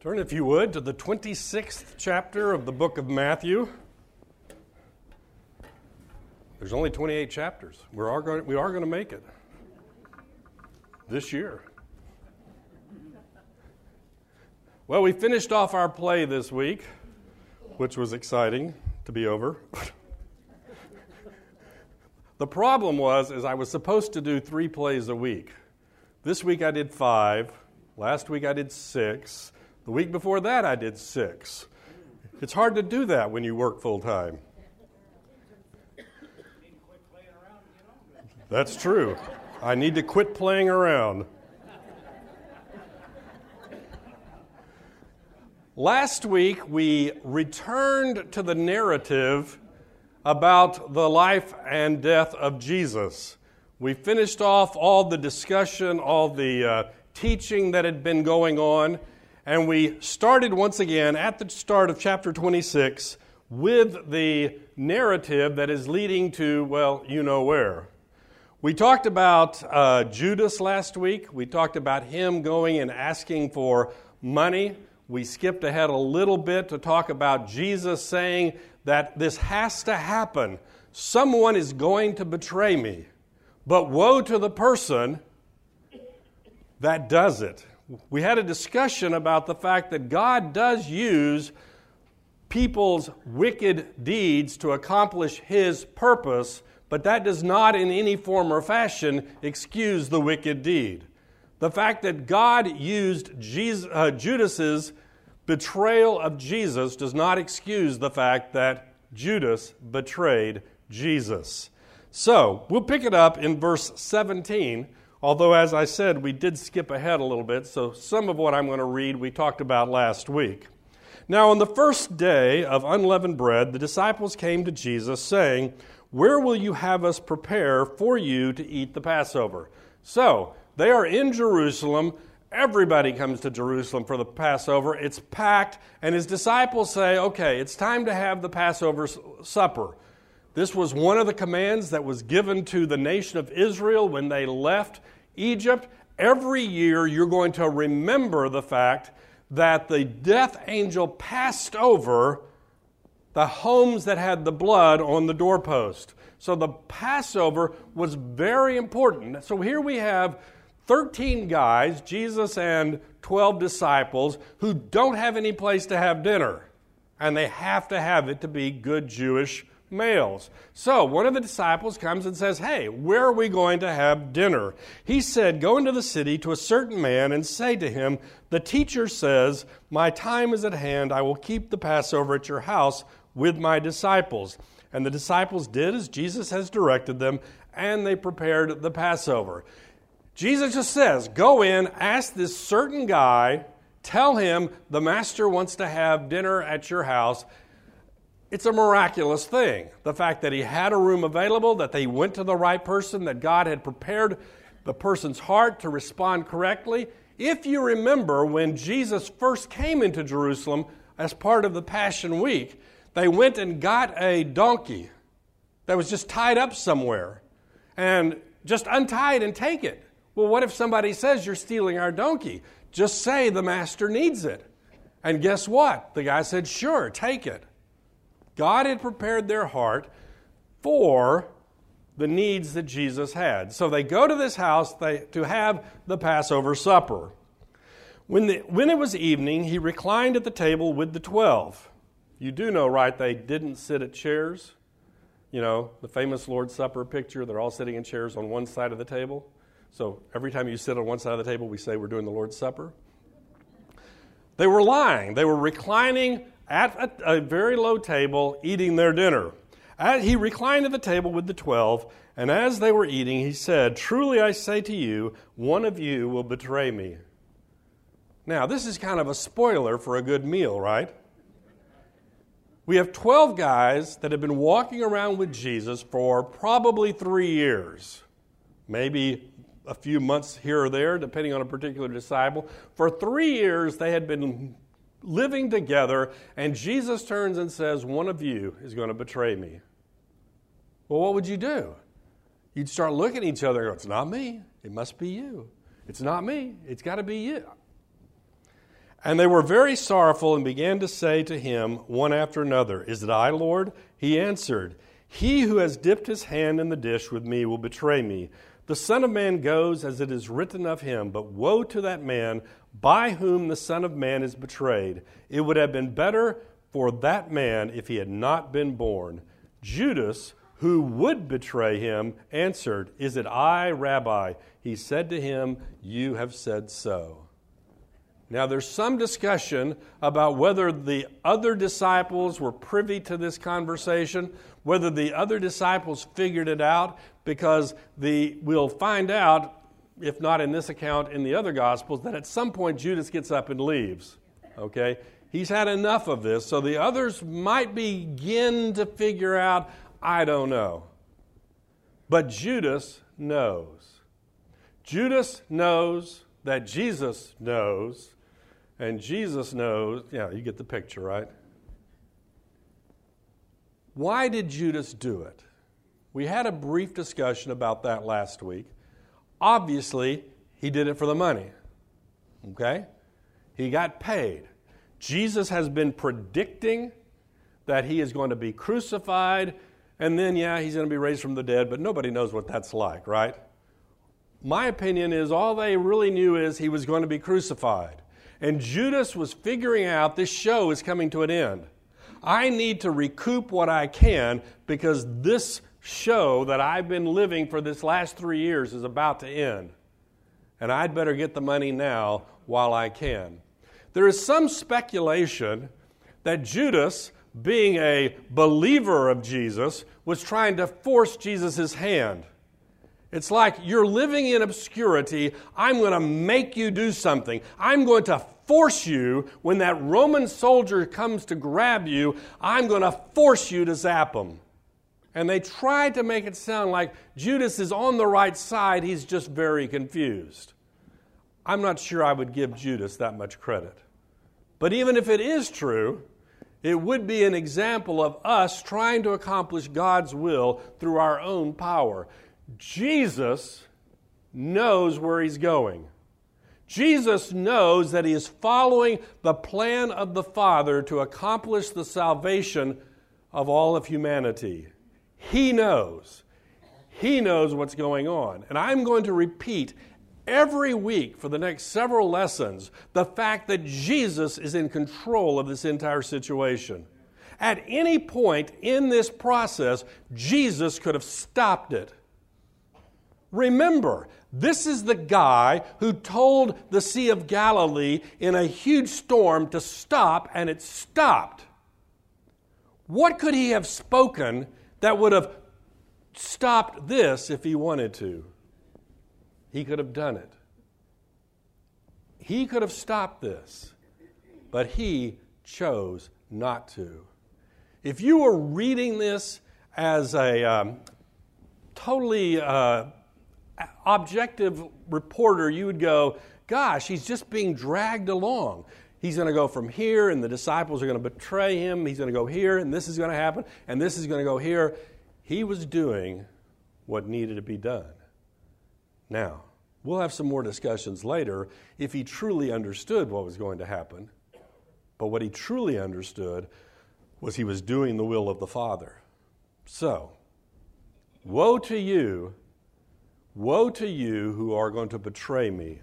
Turn, if you would, to the 26th chapter of the book of Matthew. There's only 28 chapters. We are going, we are going to make it this year. Well, we finished off our play this week, which was exciting to be over. the problem was is I was supposed to do 3 plays a week. This week I did 5, last week I did 6. The week before that, I did six. It's hard to do that when you work full time. That's true. I need to quit playing around. Last week, we returned to the narrative about the life and death of Jesus. We finished off all the discussion, all the uh, teaching that had been going on, and we started once again at the start of chapter 26 with the narrative that is leading to, well, you know where. We talked about uh, Judas last week. We talked about him going and asking for money. We skipped ahead a little bit to talk about Jesus saying that this has to happen. Someone is going to betray me. But woe to the person that does it we had a discussion about the fact that God does use people's wicked deeds to accomplish His purpose, but that does not in any form or fashion excuse the wicked deed. The fact that God used Jesus, uh, Judas's betrayal of Jesus does not excuse the fact that Judas betrayed Jesus. So, we'll pick it up in verse 17 Although, as I said, we did skip ahead a little bit, so some of what I'm going to read we talked about last week. Now, on the first day of unleavened bread, the disciples came to Jesus, saying, Where will you have us prepare for you to eat the Passover? So, they are in Jerusalem. Everybody comes to Jerusalem for the Passover. It's packed, and his disciples say, Okay, it's time to have the Passover supper. This was one of the commands that was given to the nation of Israel when they left Egypt. Every year, you're going to remember the fact that the death angel passed over the homes that had the blood on the doorpost. So the Passover was very important. So here we have 13 guys, Jesus and 12 disciples, who don't have any place to have dinner. And they have to have it to be good Jewish males. So one of the disciples comes and says, Hey, where are we going to have dinner? He said, Go into the city to a certain man and say to him, The teacher says, My time is at hand. I will keep the Passover at your house with my disciples. And the disciples did as Jesus has directed them, and they prepared the Passover. Jesus just says, Go in, ask this certain guy, tell him the master wants to have dinner at your house it's a miraculous thing. The fact that he had a room available, that they went to the right person, that God had prepared the person's heart to respond correctly. If you remember when Jesus first came into Jerusalem as part of the Passion Week, they went and got a donkey that was just tied up somewhere and just untie it and take it. Well, what if somebody says you're stealing our donkey? Just say the master needs it. And guess what? The guy said, sure, take it. God had prepared their heart for the needs that Jesus had. So they go to this house to have the Passover supper. When, the, when it was evening, he reclined at the table with the twelve. You do know, right? They didn't sit at chairs. You know, the famous Lord's Supper picture, they're all sitting in chairs on one side of the table. So every time you sit on one side of the table, we say we're doing the Lord's Supper. They were lying. They were reclining at a, a very low table eating their dinner. He reclined at the table with the twelve, and as they were eating, he said, Truly I say to you, one of you will betray me. Now, this is kind of a spoiler for a good meal, right? We have 12 guys that have been walking around with Jesus for probably three years, maybe a few months here or there, depending on a particular disciple. For three years, they had been living together, and Jesus turns and says, One of you is going to betray me. Well, what would you do? You'd start looking at each other and go, It's not me. It must be you. It's not me. It's got to be you. And they were very sorrowful and began to say to him one after another, Is it I, Lord? He answered, He who has dipped his hand in the dish with me will betray me. The Son of Man goes as it is written of him, but woe to that man by whom the Son of Man is betrayed. It would have been better for that man if he had not been born. Judas, who would betray him, answered, Is it I, Rabbi? He said to him, You have said so. Now, there's some discussion about whether the other disciples were privy to this conversation, whether the other disciples figured it out, because the, we'll find out, if not in this account, in the other Gospels, that at some point Judas gets up and leaves. Okay? He's had enough of this, so the others might begin to figure out, I don't know. But Judas knows. Judas knows that Jesus knows and Jesus knows, yeah, you get the picture, right? Why did Judas do it? We had a brief discussion about that last week. Obviously, he did it for the money. Okay? He got paid. Jesus has been predicting that he is going to be crucified, and then, yeah, he's going to be raised from the dead, but nobody knows what that's like, right? My opinion is all they really knew is he was going to be crucified. And Judas was figuring out this show is coming to an end. I need to recoup what I can because this show that I've been living for this last three years is about to end. And I'd better get the money now while I can. There is some speculation that Judas, being a believer of Jesus, was trying to force Jesus' hand. It's like you're living in obscurity. I'm going to make you do something. I'm going to force you, when that Roman soldier comes to grab you, I'm going to force you to zap him. And they tried to make it sound like Judas is on the right side, he's just very confused. I'm not sure I would give Judas that much credit. But even if it is true, it would be an example of us trying to accomplish God's will through our own power. Jesus knows where he's going. Jesus knows that he is following the plan of the Father to accomplish the salvation of all of humanity. He knows. He knows what's going on. And I'm going to repeat every week for the next several lessons the fact that Jesus is in control of this entire situation. At any point in this process, Jesus could have stopped it. Remember, this is the guy who told the Sea of Galilee in a huge storm to stop, and it stopped. What could he have spoken that would have stopped this if he wanted to? He could have done it. He could have stopped this, but he chose not to. If you were reading this as a um, totally uh, objective reporter, you would go, gosh, he's just being dragged along. He's going to go from here, and the disciples are going to betray him. He's going to go here, and this is going to happen, and this is going to go here. He was doing what needed to be done. Now, we'll have some more discussions later if he truly understood what was going to happen. But what he truly understood was he was doing the will of the Father. So, woe to you Woe to you who are going to betray me.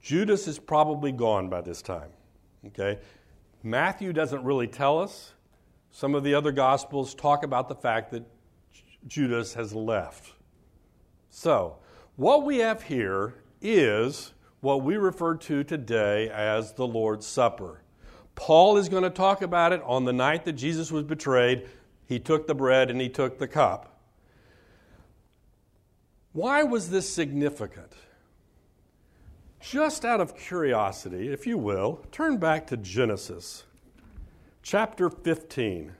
Judas is probably gone by this time. Okay? Matthew doesn't really tell us. Some of the other gospels talk about the fact that Judas has left. So, what we have here is what we refer to today as the Lord's Supper. Paul is going to talk about it on the night that Jesus was betrayed. He took the bread and he took the cup. Why was this significant? Just out of curiosity, if you will, turn back to Genesis chapter 15.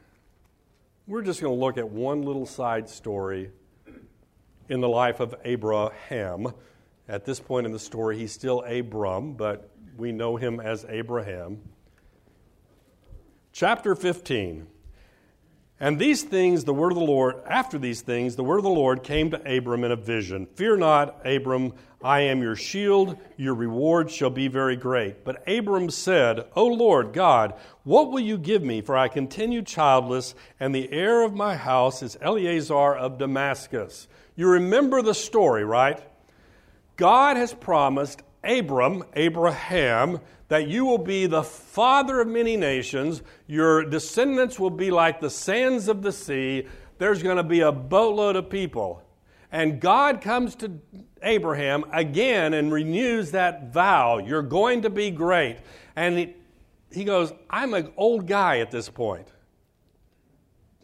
We're just going to look at one little side story in the life of Abraham. At this point in the story, he's still Abram, but we know him as Abraham. Chapter 15. And these things, the word of the Lord, after these things, the word of the Lord came to Abram in a vision Fear not, Abram, I am your shield, your reward shall be very great. But Abram said, O Lord God, what will you give me? For I continue childless, and the heir of my house is Eleazar of Damascus. You remember the story, right? God has promised Abram, Abraham, that you will be the father of many nations. Your descendants will be like the sands of the sea. There's going to be a boatload of people. And God comes to Abraham again and renews that vow. You're going to be great. And he, he goes, I'm an old guy at this point.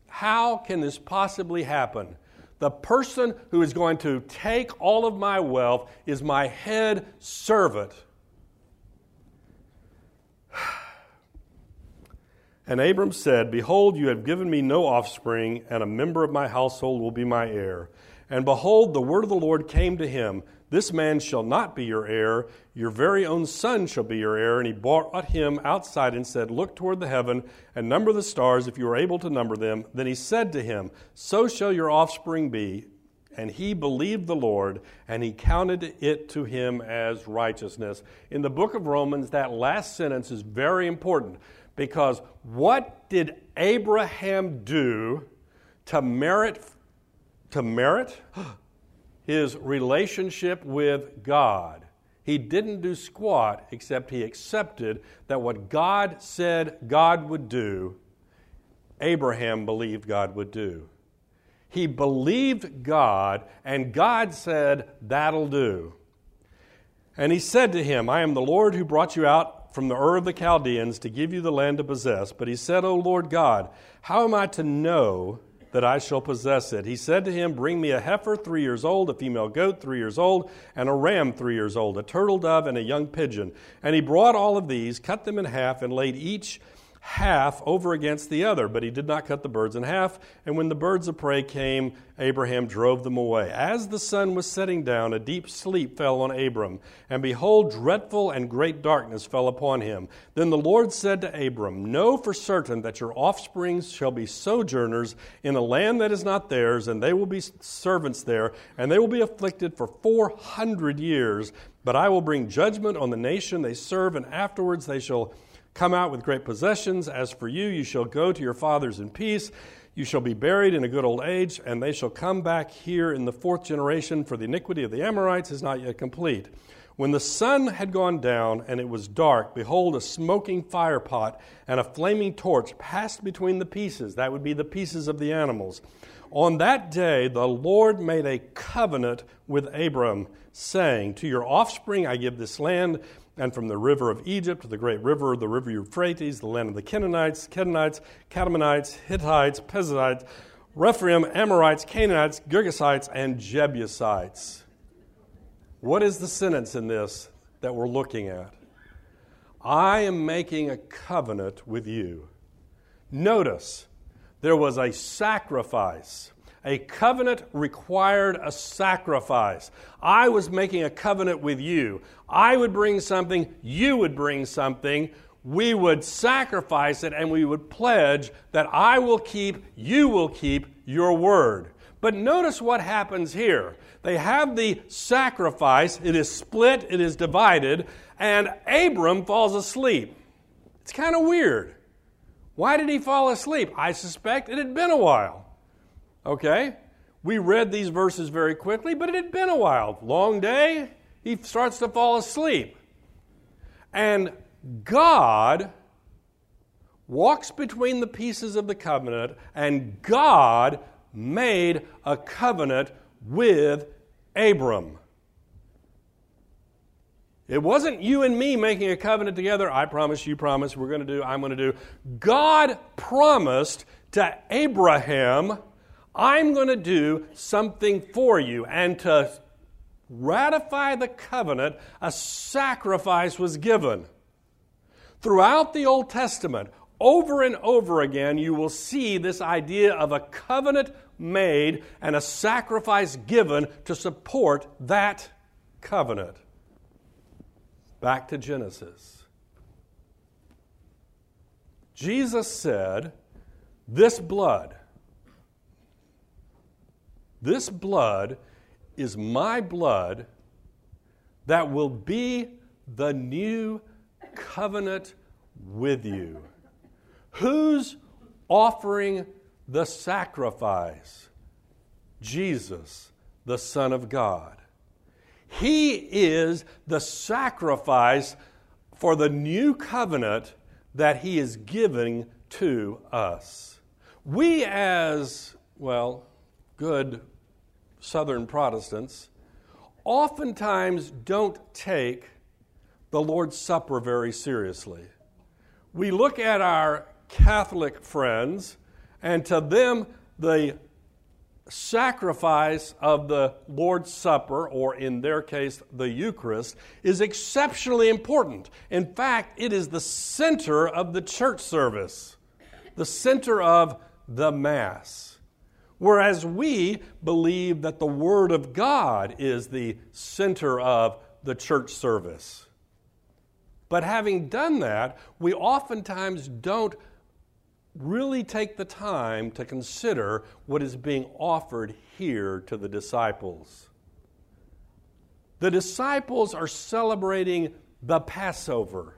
How can this possibly happen? The person who is going to take all of my wealth is my head servant. And Abram said, Behold, you have given me no offspring, and a member of my household will be my heir. And behold, the word of the Lord came to him This man shall not be your heir, your very own son shall be your heir. And he brought him outside and said, Look toward the heaven and number the stars, if you are able to number them. Then he said to him, So shall your offspring be. And he believed the Lord, and he counted it to him as righteousness. In the book of Romans, that last sentence is very important because what did Abraham do to merit to merit his relationship with God? He didn't do squat except he accepted that what God said God would do, Abraham believed God would do. He believed God, and God said, That'll do. And he said to him, I am the Lord who brought you out from the Ur of the Chaldeans to give you the land to possess. But he said, O Lord God, how am I to know that I shall possess it? He said to him, Bring me a heifer three years old, a female goat three years old, and a ram three years old, a turtle dove, and a young pigeon. And he brought all of these, cut them in half, and laid each half over against the other, but he did not cut the birds in half. And when the birds of prey came, Abraham drove them away. As the sun was setting down, a deep sleep fell on Abram, and behold, dreadful and great darkness fell upon him. Then the Lord said to Abram, Know for certain that your offspring shall be sojourners in a land that is not theirs, and they will be servants there, and they will be afflicted for four hundred years. But I will bring judgment on the nation they serve, and afterwards they shall come out with great possessions. As for you, you shall go to your fathers in peace. You shall be buried in a good old age, and they shall come back here in the fourth generation, for the iniquity of the Amorites is not yet complete. When the sun had gone down and it was dark, behold, a smoking firepot and a flaming torch passed between the pieces. That would be the pieces of the animals. On that day, the Lord made a covenant with Abram, saying, To your offspring I give this land and from the river of Egypt to the great river, the river Euphrates, the land of the Kenites, Kenizzites, Kadmonites, Hittites, Perizzites, Rephaim, Amorites, Canaanites, Girgashites, and Jebusites. What is the sentence in this that we're looking at? I am making a covenant with you. Notice, there was a sacrifice a covenant required a sacrifice. I was making a covenant with you. I would bring something, you would bring something. We would sacrifice it and we would pledge that I will keep, you will keep your word. But notice what happens here. They have the sacrifice, it is split, it is divided, and Abram falls asleep. It's kind of weird. Why did he fall asleep? I suspect it had been a while. Okay? We read these verses very quickly, but it had been a while. Long day, he starts to fall asleep. And God walks between the pieces of the covenant, and God made a covenant with Abram. It wasn't you and me making a covenant together. I promise, you promise, we're going to do, I'm going to do. God promised to Abraham I'm going to do something for you. And to ratify the covenant, a sacrifice was given. Throughout the Old Testament, over and over again, you will see this idea of a covenant made and a sacrifice given to support that covenant. Back to Genesis. Jesus said, This blood, this blood is my blood that will be the new covenant with you. Who's offering the sacrifice? Jesus, the Son of God. He is the sacrifice for the new covenant that He is giving to us. We, as, well, good Southern Protestants, oftentimes don't take the Lord's Supper very seriously. We look at our Catholic friends, and to them, the sacrifice of the Lord's Supper, or in their case, the Eucharist, is exceptionally important. In fact, it is the center of the church service, the center of the Mass. Whereas we believe that the Word of God is the center of the church service. But having done that, we oftentimes don't really take the time to consider what is being offered here to the disciples. The disciples are celebrating the Passover.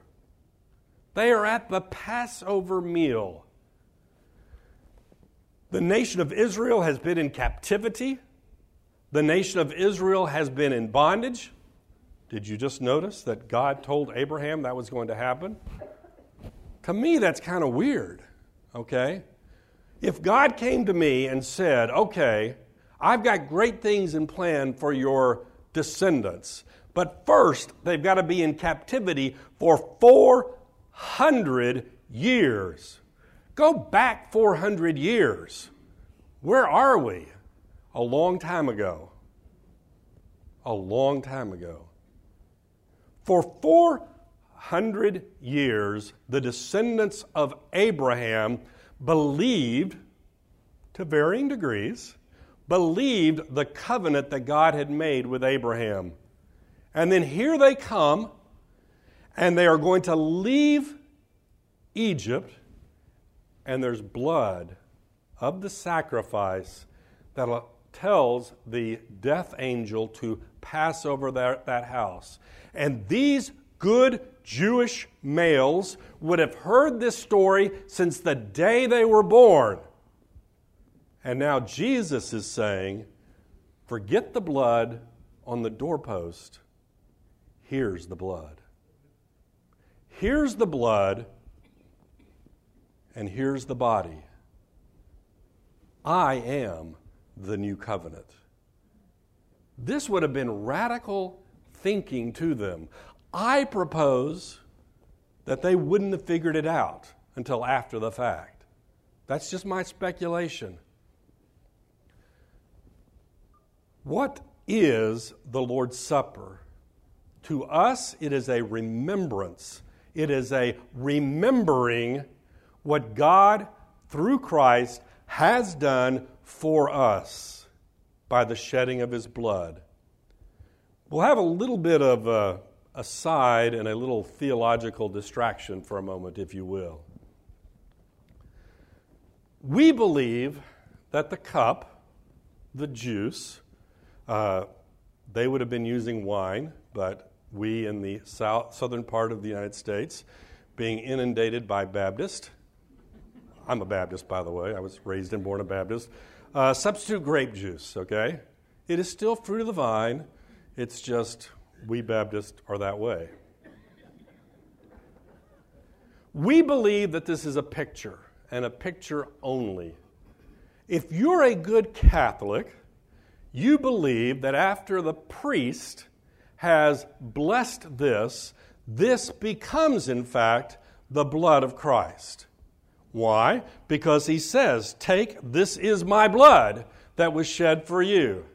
They are at the Passover meal. The nation of Israel has been in captivity. The nation of Israel has been in bondage. Did you just notice that God told Abraham that was going to happen? To me, that's kind of weird okay? If God came to me and said, okay, I've got great things in plan for your descendants, but first they've got to be in captivity for 400 years. Go back 400 years. Where are we? A long time ago. A long time ago. For 400 years, the descendants of Abraham believed, to varying degrees, believed the covenant that God had made with Abraham. And then here they come, and they are going to leave Egypt, and there's blood of the sacrifice that tells the death angel to pass over that, that house. And these good Jewish males would have heard this story since the day they were born. And now Jesus is saying, forget the blood on the doorpost. Here's the blood. Here's the blood, and here's the body. I am the new covenant. This would have been radical thinking to them. I propose that they wouldn't have figured it out until after the fact. That's just my speculation. What is the Lord's Supper? To us, it is a remembrance. It is a remembering what God, through Christ, has done for us by the shedding of his blood. We'll have a little bit of a aside and a little theological distraction for a moment, if you will. We believe that the cup, the juice, uh, they would have been using wine, but we in the south, southern part of the United States, being inundated by Baptist, I'm a Baptist, by the way, I was raised and born a Baptist, uh, substitute grape juice, okay? It is still fruit of the vine, it's just we Baptists are that way. We believe that this is a picture and a picture only. If you're a good Catholic, you believe that after the priest has blessed this, this becomes, in fact, the blood of Christ. Why? Because he says, Take, this is my blood that was shed for you.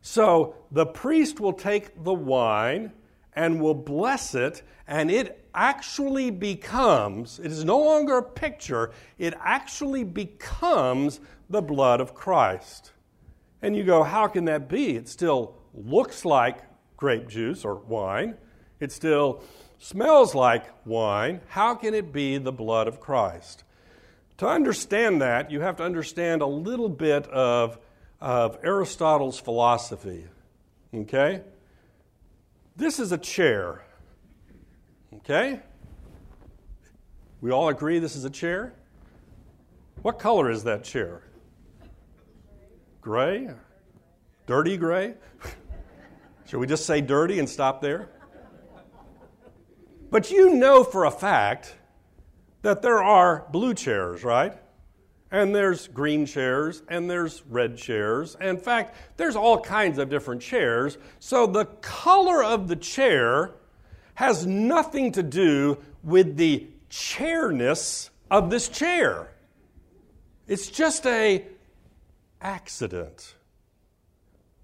So the priest will take the wine and will bless it, and it actually becomes, it is no longer a picture, it actually becomes the blood of Christ. And you go, how can that be? It still looks like grape juice or wine, it still smells like wine. How can it be the blood of Christ? To understand that, you have to understand a little bit of, of Aristotle's philosophy. Okay? This is a chair. Okay? We all agree this is a chair? What color is that chair? Gray? Dirty gray? Should we just say dirty and stop there? But you know for a fact that there are blue chairs, right? And there's green chairs and there's red chairs. In fact, there's all kinds of different chairs. So the color of the chair has nothing to do with the chairness of this chair. It's just a accident.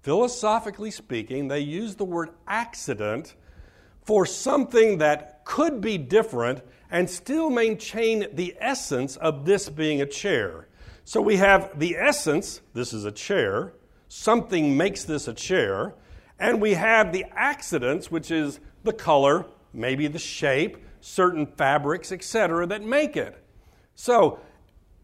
Philosophically speaking, they use the word accident for something that could be different and still maintain the essence of this being a chair. So we have the essence, this is a chair, something makes this a chair, and we have the accidents, which is the color, maybe the shape, certain fabrics, etc., that make it. So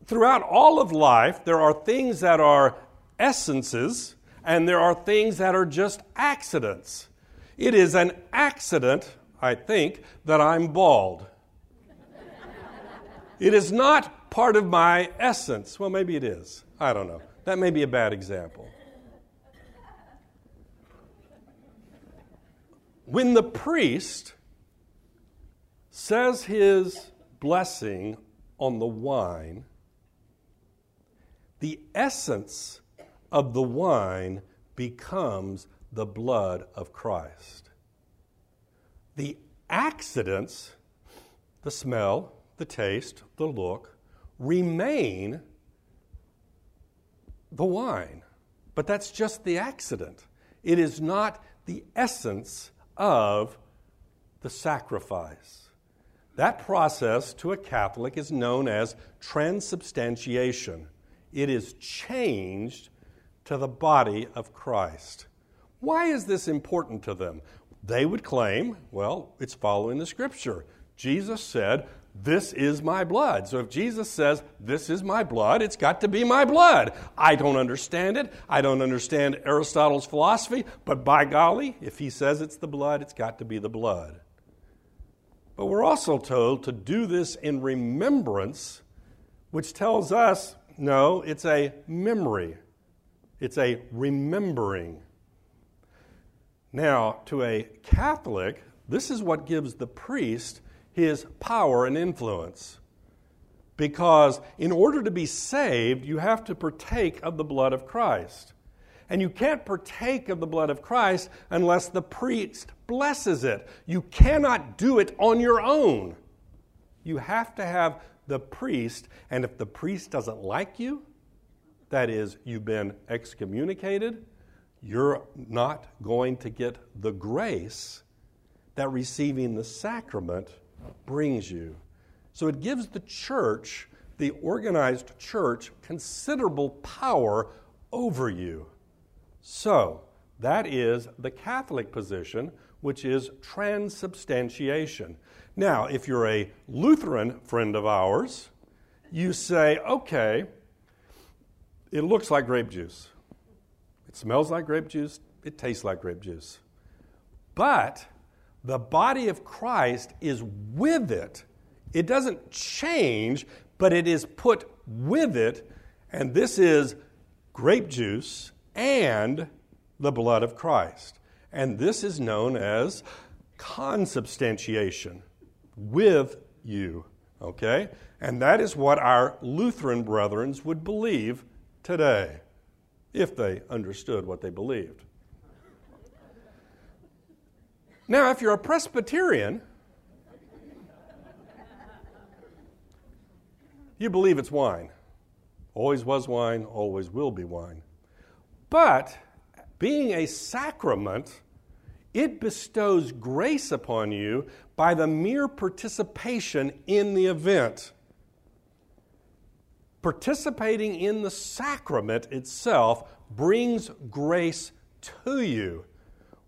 throughout all of life, there are things that are essences, and there are things that are just accidents. It is an accident, I think, that I'm bald. It is not part of my essence. Well, maybe it is. I don't know. That may be a bad example. When the priest says his blessing on the wine, the essence of the wine becomes the blood of Christ. The accidents, the smell, the taste, the look, remain the wine. But that's just the accident. It is not the essence of the sacrifice. That process to a Catholic is known as transubstantiation. It is changed to the body of Christ. Why is this important to them? They would claim, well, it's following the scripture. Jesus said, this is my blood. So if Jesus says, This is my blood, it's got to be my blood. I don't understand it. I don't understand Aristotle's philosophy, but by golly, if he says it's the blood, it's got to be the blood. But we're also told to do this in remembrance, which tells us no, it's a memory, it's a remembering. Now, to a Catholic, this is what gives the priest his power and influence. Because in order to be saved, you have to partake of the blood of Christ. And you can't partake of the blood of Christ unless the priest blesses it. You cannot do it on your own. You have to have the priest, and if the priest doesn't like you, that is, you've been excommunicated, you're not going to get the grace that receiving the sacrament brings you. So it gives the church, the organized church, considerable power over you. So that is the Catholic position, which is transubstantiation. Now, if you're a Lutheran friend of ours, you say, okay, it looks like grape juice. It smells like grape juice. It tastes like grape juice. But the body of Christ is with it. It doesn't change, but it is put with it. And this is grape juice and the blood of Christ. And this is known as consubstantiation with you. Okay? And that is what our Lutheran brethren would believe today, if they understood what they believed. Now, if you're a Presbyterian, you believe it's wine. Always was wine, always will be wine. But being a sacrament, it bestows grace upon you by the mere participation in the event. Participating in the sacrament itself brings grace to you.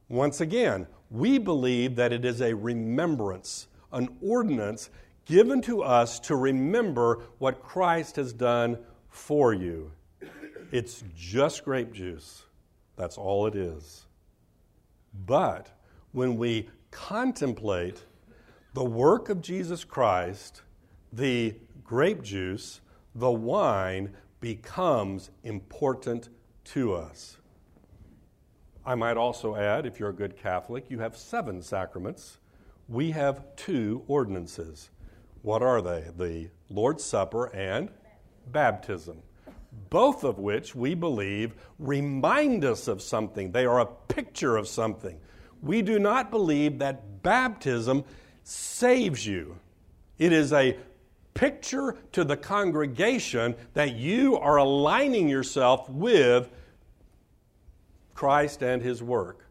Once again, we believe that it is a remembrance, an ordinance given to us to remember what Christ has done for you. It's just grape juice. That's all it is. But when we contemplate the work of Jesus Christ, the grape juice, the wine becomes important to us. I might also add, if you're a good Catholic, you have seven sacraments. We have two ordinances. What are they? The Lord's Supper and baptism. Both of which we believe remind us of something. They are a picture of something. We do not believe that baptism saves you. It is a picture to the congregation that you are aligning yourself with Christ and his work.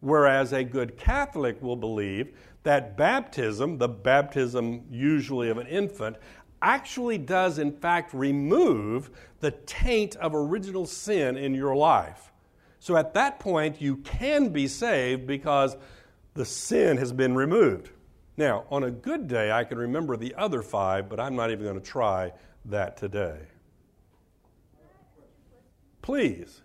Whereas a good Catholic will believe that baptism, the baptism usually of an infant, actually does in fact remove the taint of original sin in your life. So at that point, you can be saved because the sin has been removed. Now, on a good day, I can remember the other five, but I'm not even going to try that today. Please.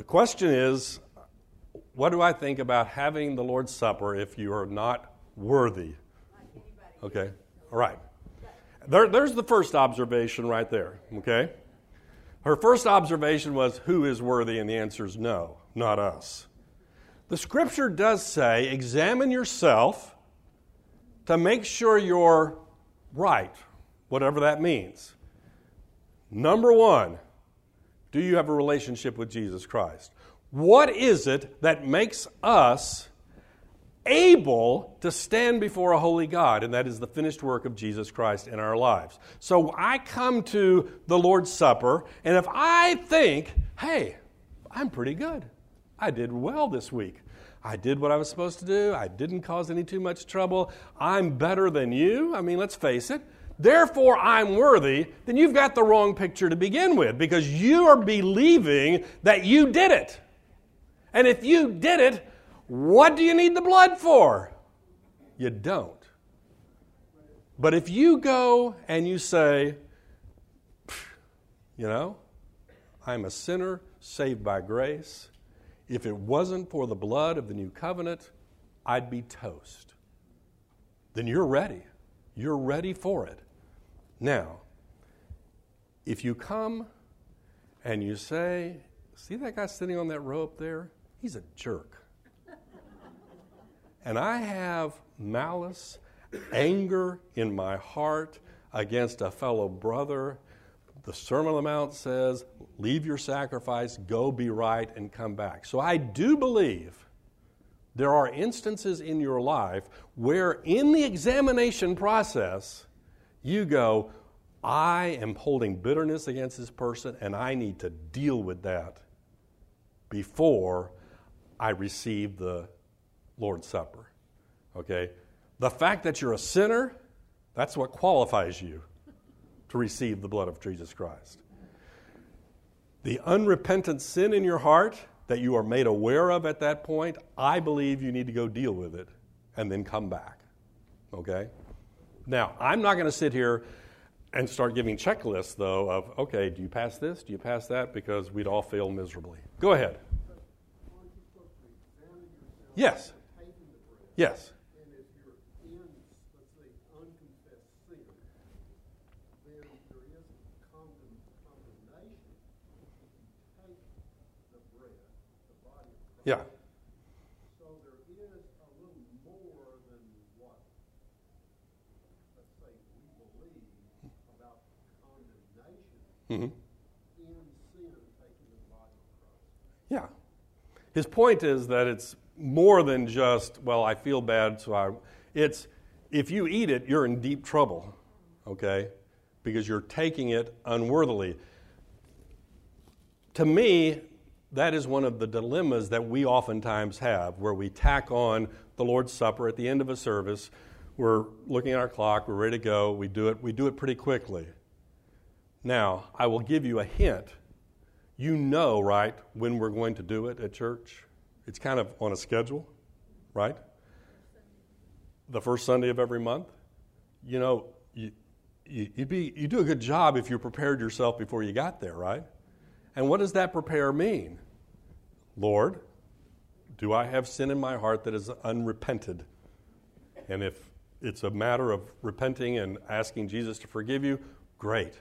The question is, what do I think about having the Lord's Supper if you are not worthy? Okay, all right. There, there's the first observation right there, okay? Her first observation was, Who is worthy? And the answer is no, not us. The scripture does say, Examine yourself to make sure you're right, whatever that means. Number one, do you have a relationship with Jesus Christ? What is it that makes us able to stand before a holy God? And that is the finished work of Jesus Christ in our lives. So I come to the Lord's Supper, and if I think, hey, I'm pretty good, I did well this week. I did what I was supposed to do. I didn't cause any too much trouble. I'm better than you. I mean, let's face it therefore I'm worthy, then you've got the wrong picture to begin with because you are believing that you did it. And if you did it, what do you need the blood for? You don't. But if you go and you say, you know, I'm a sinner saved by grace. If it wasn't for the blood of the new covenant, I'd be toast. Then you're ready. You're ready for it. Now, if you come and you say, See that guy sitting on that row up there? He's a jerk. and I have malice, anger in my heart against a fellow brother. The Sermon on the Mount says, Leave your sacrifice, go be right, and come back. So I do believe there are instances in your life where, in the examination process, you go, I am holding bitterness against this person and I need to deal with that before I receive the Lord's Supper. Okay? The fact that you're a sinner, that's what qualifies you to receive the blood of Jesus Christ. The unrepentant sin in your heart that you are made aware of at that point, I believe you need to go deal with it and then come back. Okay? Now, I'm not going to sit here and start giving checklists, though, of, okay, do you pass this? Do you pass that? Because we'd all fail miserably. Go ahead. Yes. Yes. Yeah. Mm-hmm. Yeah. His point is that it's more than just, well, I feel bad, so I. It's if you eat it, you're in deep trouble, okay? Because you're taking it unworthily. To me, that is one of the dilemmas that we oftentimes have, where we tack on the Lord's Supper at the end of a service. We're looking at our clock, we're ready to go, we do it, we do it pretty quickly. Now, I will give you a hint. You know, right, when we're going to do it at church? It's kind of on a schedule, right? The first Sunday of every month. You know, you, you, would be, you do a good job if you prepared yourself before you got there, right? And what does that prepare mean? Lord, do I have sin in my heart that is unrepented? And if it's a matter of repenting and asking Jesus to forgive you, great.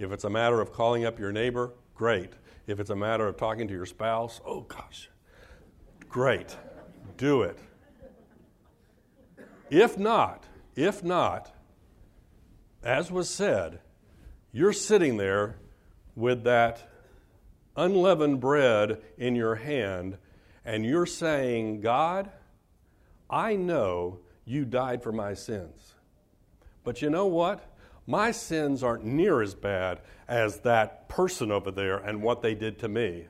If it's a matter of calling up your neighbor, great. If it's a matter of talking to your spouse, oh gosh, great. Do it. If not, if not, as was said, you're sitting there with that unleavened bread in your hand, and you're saying, God, I know you died for my sins. But you know what? My sins aren't near as bad as that person over there and what they did to me.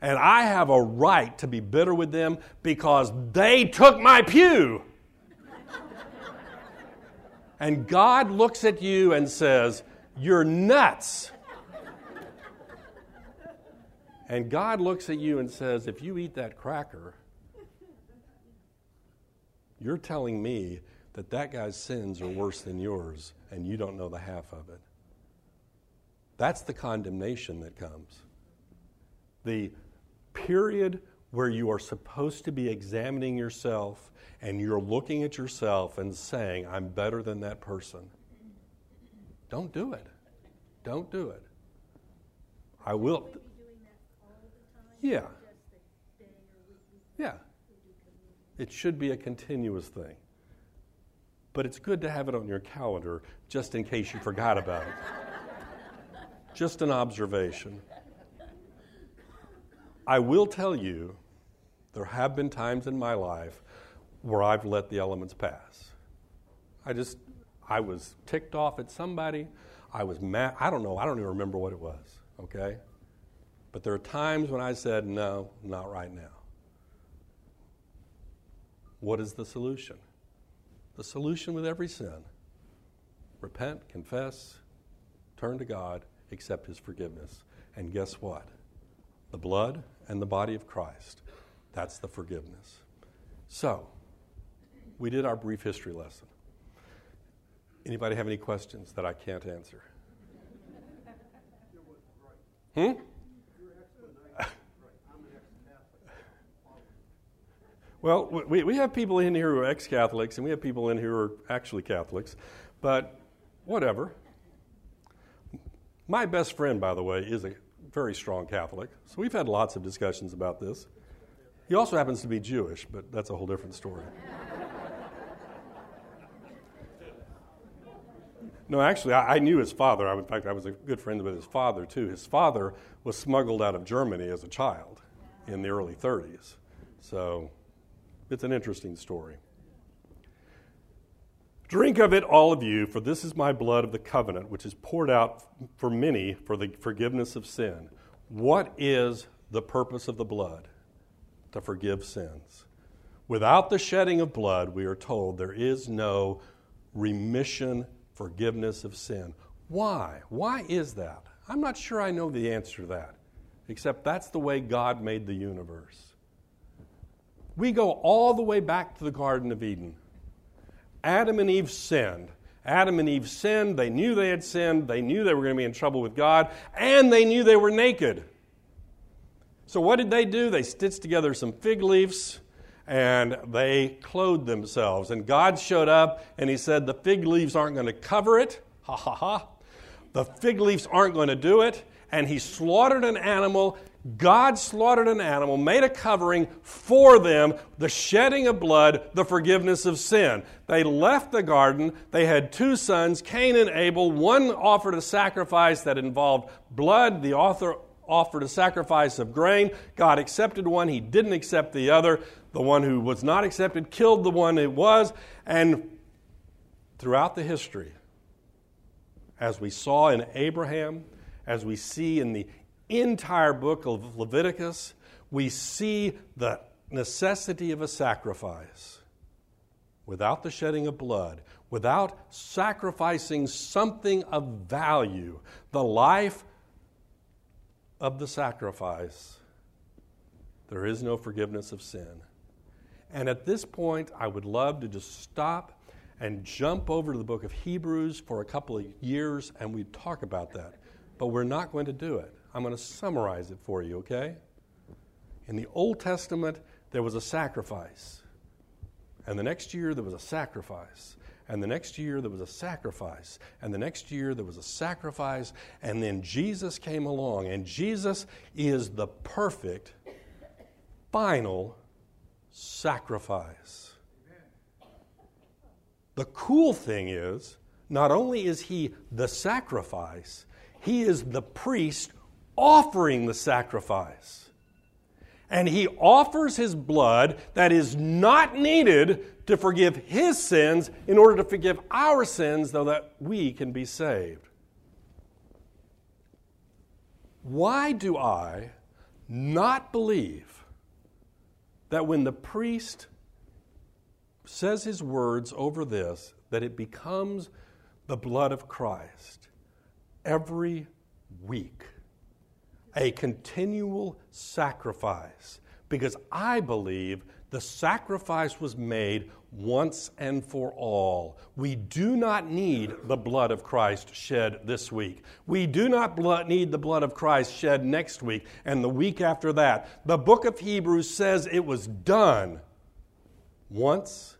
And I have a right to be bitter with them because they took my pew. and God looks at you and says, You're nuts. And God looks at you and says, If you eat that cracker, you're telling me that that guy's sins are worse than yours, and you don't know the half of it. That's the condemnation that comes. The period where you are supposed to be examining yourself and you're looking at yourself and saying, I'm better than that person. Don't do it. Don't do it. I will. Yeah. Yeah. It should be a continuous thing. But it's good to have it on your calendar just in case you forgot about it. just an observation. I will tell you, there have been times in my life where I've let the elements pass. I just, I was ticked off at somebody. I was mad. I don't know. I don't even remember what it was, okay? But there are times when I said, no, not right now. What is the solution? The solution with every sin repent, confess, turn to God, accept His forgiveness. And guess what? The blood and the body of Christ. That's the forgiveness. So, we did our brief history lesson. Anybody have any questions that I can't answer? Hmm? Well, we, we have people in here who are ex Catholics, and we have people in here who are actually Catholics, but whatever. My best friend, by the way, is a very strong Catholic, so we've had lots of discussions about this. He also happens to be Jewish, but that's a whole different story. No, actually, I, I, knew his father. I, in fact, I was a good friend with his father, too. His father was smuggled out of Germany as a child in the early 30s. So it's an interesting story. Drink of it, all of you, for this is my blood of the covenant, which is poured out for many for the forgiveness of sin. What is the purpose of the blood? To forgive sins. Without the shedding of blood, we are told there is no remission, forgiveness of sin. Why? Why is that? I'm not sure I know the answer to that, except that's the way God made the universe. We go all the way back to the Garden of Eden. Adam and Eve sinned. Adam and Eve sinned. They knew they had sinned. They knew they were going to be in trouble with God. And they knew they were naked. So, what did they do? They stitched together some fig leaves and they clothed themselves. And God showed up and he said, The fig leaves aren't going to cover it. Ha ha ha. The fig leaves aren't going to do it. And he slaughtered an animal God slaughtered an animal, made a covering for them, the shedding of blood, the forgiveness of sin. They left the garden. They had two sons, Cain and Abel. One offered a sacrifice that involved blood, the author offered a sacrifice of grain. God accepted one, he didn't accept the other. The one who was not accepted killed the one it was. And throughout the history, as we saw in Abraham, as we see in the entire book of Leviticus, we see the necessity of a sacrifice. Without the shedding of blood, without sacrificing something of value, the life of the sacrifice, there is no forgiveness of sin. And at this point, I would love to just stop and jump over to the book of Hebrews for a couple of years and we'd talk about that. But we're not going to do it. I'm going to summarize it for you, okay? In the Old Testament, there was a sacrifice. And the next year, there was a sacrifice. And the next year, there was a sacrifice. And the next year, there was a sacrifice. And then Jesus came along. And Jesus is the perfect, final sacrifice. The cool thing is, not only is he the sacrifice, he is the priest offering the sacrifice. And he offers his blood that is not needed to forgive his sins in order to forgive our sins, though that we can be saved. Why do I not believe that when the priest says his words over this, that it becomes the blood of Christ every week? A continual sacrifice because I believe the sacrifice was made once and for all. We do not need the blood of Christ shed this week. We do not need the blood of Christ shed next week and the week after that. The book of Hebrews says it was done once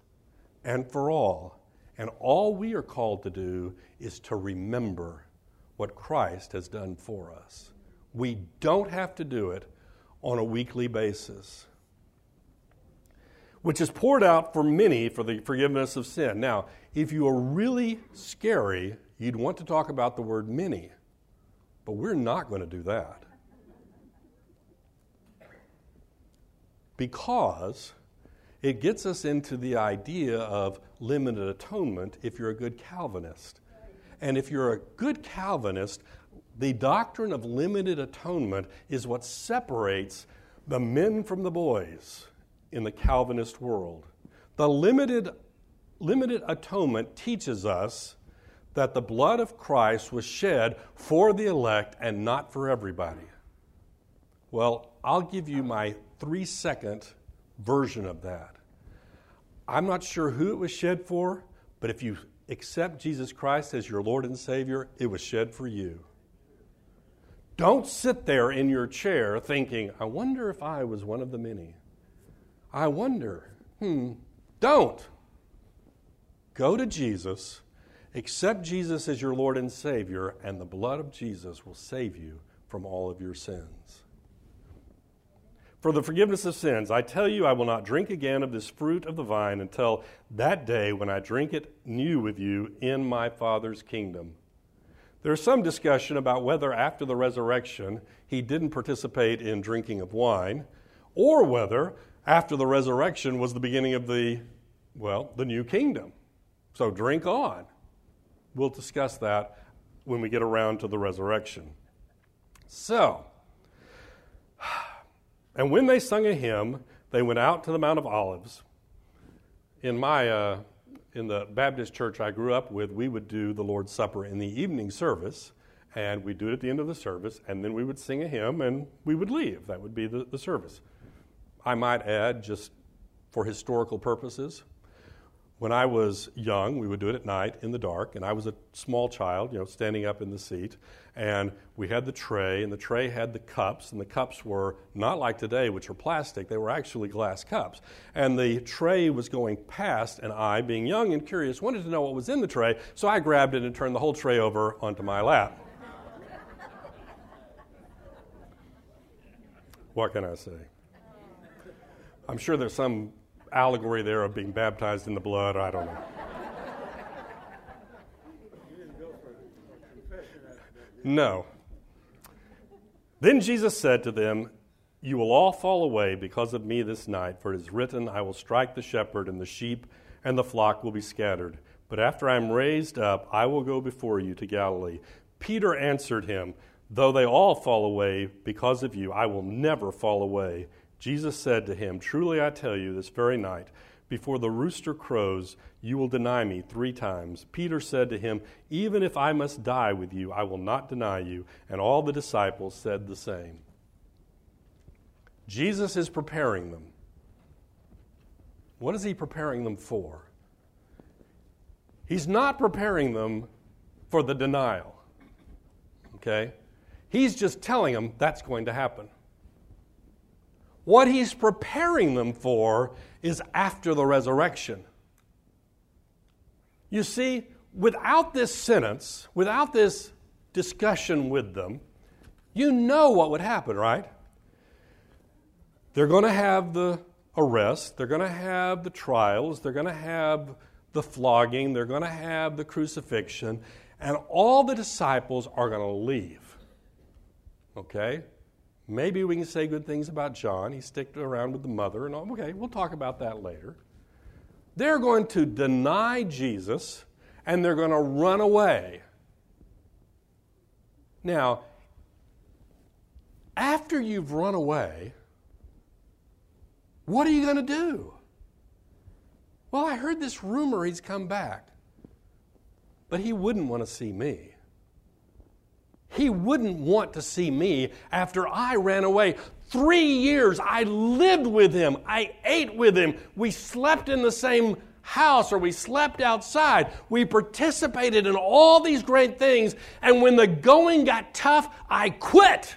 and for all. And all we are called to do is to remember what Christ has done for us. We don't have to do it on a weekly basis, which is poured out for many for the forgiveness of sin. Now, if you are really scary, you'd want to talk about the word many, but we're not going to do that. Because it gets us into the idea of limited atonement if you're a good Calvinist. And if you're a good Calvinist, the doctrine of limited atonement is what separates the men from the boys in the Calvinist world. The limited, limited atonement teaches us that the blood of Christ was shed for the elect and not for everybody. Well, I'll give you my three second version of that. I'm not sure who it was shed for, but if you accept Jesus Christ as your Lord and Savior, it was shed for you. Don't sit there in your chair thinking, I wonder if I was one of the many. I wonder. Hmm. Don't. Go to Jesus, accept Jesus as your Lord and Savior, and the blood of Jesus will save you from all of your sins. For the forgiveness of sins, I tell you, I will not drink again of this fruit of the vine until that day when I drink it new with you in my Father's kingdom. There's some discussion about whether after the resurrection he didn't participate in drinking of wine, or whether after the resurrection was the beginning of the, well, the new kingdom. So drink on. We'll discuss that when we get around to the resurrection. So, and when they sung a hymn, they went out to the Mount of Olives. In my uh, in the Baptist church I grew up with, we would do the Lord's Supper in the evening service, and we'd do it at the end of the service, and then we would sing a hymn and we would leave. That would be the, the service. I might add, just for historical purposes, when I was young, we would do it at night in the dark, and I was a small child, you know, standing up in the seat, and we had the tray, and the tray had the cups, and the cups were not like today, which are plastic, they were actually glass cups. And the tray was going past, and I, being young and curious, wanted to know what was in the tray, so I grabbed it and turned the whole tray over onto my lap. what can I say? I'm sure there's some allegory there of being baptized in the blood. I don't know. No. Then Jesus said to them, You will all fall away because of me this night, for it is written, I will strike the shepherd, and the sheep and the flock will be scattered. But after I am raised up, I will go before you to Galilee. Peter answered him, Though they all fall away because of you, I will never fall away. Jesus said to him, Truly I tell you, this very night, before the rooster crows, you will deny me three times. Peter said to him, Even if I must die with you, I will not deny you. And all the disciples said the same. Jesus is preparing them. What is he preparing them for? He's not preparing them for the denial. Okay? He's just telling them that's going to happen. What he's preparing them for is after the resurrection. You see, without this sentence, without this discussion with them, you know what would happen, right? They're going to have the arrest, they're going to have the trials, they're going to have the flogging, they're going to have the crucifixion, and all the disciples are going to leave. Okay? Maybe we can say good things about John. He sticked around with the mother and all. Okay, we'll talk about that later. They're going to deny Jesus and they're going to run away. Now, after you've run away, what are you going to do? Well, I heard this rumor he's come back, but he wouldn't want to see me. He wouldn't want to see me after I ran away. Three years I lived with him, I ate with him, we slept in the same house or we slept outside. We participated in all these great things, and when the going got tough, I quit.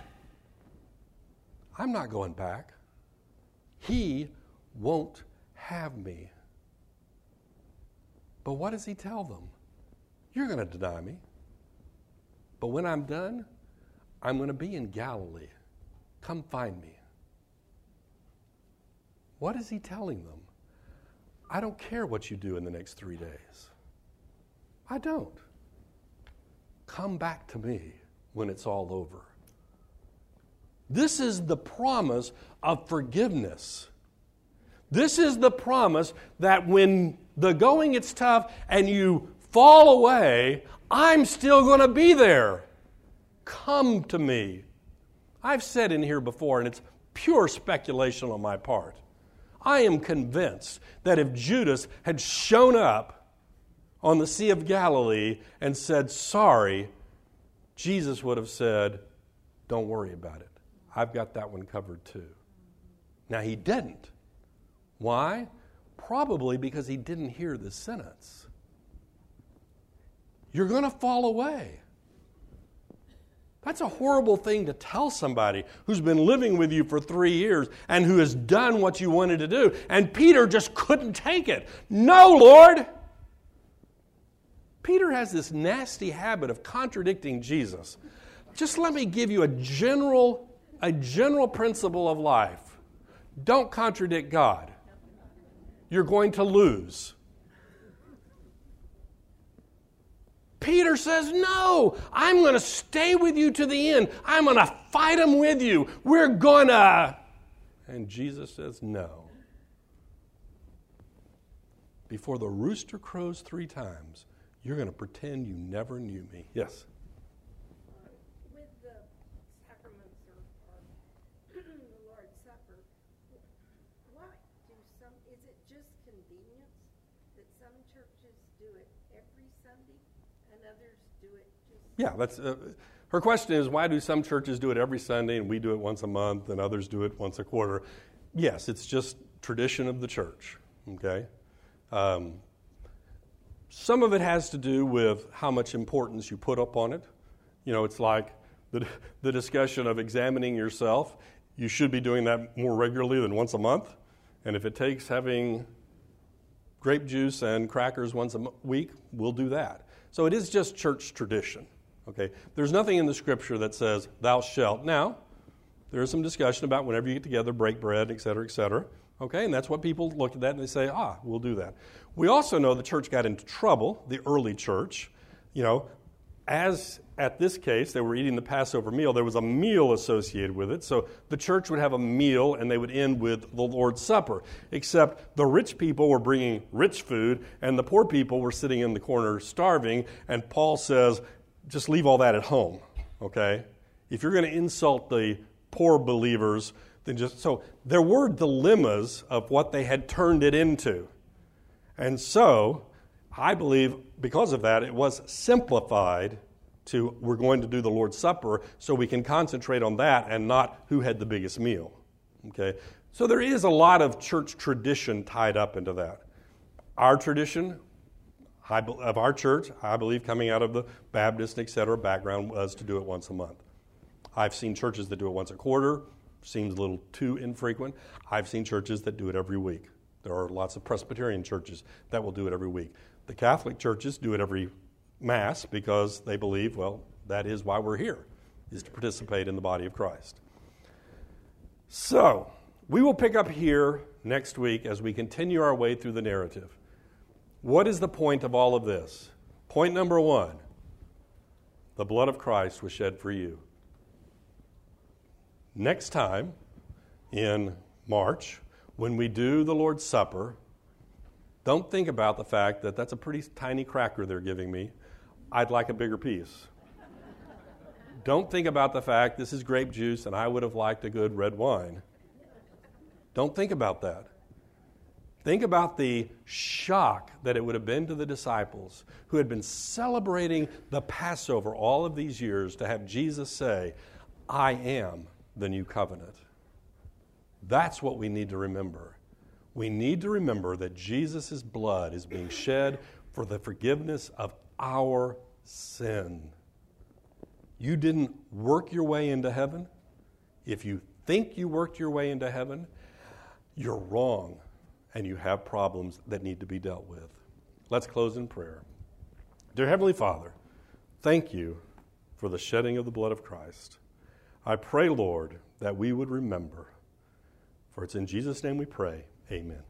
I'm not going back. He won't have me. But what does he tell them? You're going to deny me. But when I'm done, I'm going to be in Galilee. Come find me. What is he telling them? I don't care what you do in the next three days. I don't. Come back to me when it's all over. This is the promise of forgiveness. This is the promise that when the going gets tough and you fall away, I'm still going to be there. Come to me. I've said in here before, and it's pure speculation on my part. I am convinced that if Judas had shown up on the Sea of Galilee and said, Sorry, Jesus would have said, Don't worry about it. I've got that one covered too. Now, he didn't. Why? Probably because he didn't hear the sentence. You're going to fall away. That's a horrible thing to tell somebody who's been living with you for three years and who has done what you wanted to do. And Peter just couldn't take it. No, Lord. Peter has this nasty habit of contradicting Jesus. Just let me give you a general, a general principle of life. Don't contradict God. You're going to lose. Peter says, No, I'm going to stay with you to the end. I'm going to fight them with you. We're going to. And Jesus says, No. Before the rooster crows three times, you're going to pretend you never knew me. Yes? Yeah, that's uh, her question is why do some churches do it every Sunday and we do it once a month and others do it once a quarter? Yes, it's just tradition of the church. Okay, um, some of it has to do with how much importance you put up on it. You know, it's like the, the discussion of examining yourself. You should be doing that more regularly than once a month. And if it takes having grape juice and crackers once a week, we'll do that. So it is just church tradition. Okay? There's nothing in the scripture that says, thou shalt. Now, there is some discussion about whenever you get together, break bread, et cetera, et cetera. Okay? And that's what people look at that and they say, ah, we'll do that. We also know the church got into trouble, the early church. You know, as at this case, they were eating the Passover meal, there was a meal associated with it. So the church would have a meal and they would end with the Lord's Supper. Except the rich people were bringing rich food and the poor people were sitting in the corner starving. And Paul says, just leave all that at home, okay? If you're going to insult the poor believers, then just so there were dilemmas of what they had turned it into. And so I believe because of that, it was simplified to we're going to do the Lord's Supper so we can concentrate on that and not who had the biggest meal. Okay? So there is a lot of church tradition tied up into that. Our tradition of our church, I believe, coming out of the Baptist, et cetera, background was to do it once a month. I've seen churches that do it once a quarter, seems a little too infrequent. I've seen churches that do it every week. There are lots of Presbyterian churches that will do it every week. The Catholic churches do it every Mass because they believe, well, that is why we're here, is to participate in the body of Christ. So, we will pick up here next week as we continue our way through the narrative. What is the point of all of this? Point number one the blood of Christ was shed for you. Next time, in March, when we do the Lord's Supper, don't think about the fact that that's a pretty tiny cracker they're giving me. I'd like a bigger piece. Don't think about the fact this is grape juice and I would have liked a good red wine. Don't think about that. Think about the shock that it would have been to the disciples who had been celebrating the Passover all of these years to have Jesus say, I am the new covenant. That's what we need to remember. We need to remember that Jesus' blood is being shed for the forgiveness of our sin. You didn't work your way into heaven. If you think you worked your way into heaven, you're wrong and you have problems that need to be dealt with. Let's close in prayer. Dear Heavenly Father, thank you for the shedding of the blood of Christ. I pray, Lord, that we would remember. For it's in Jesus' name we pray. Amen.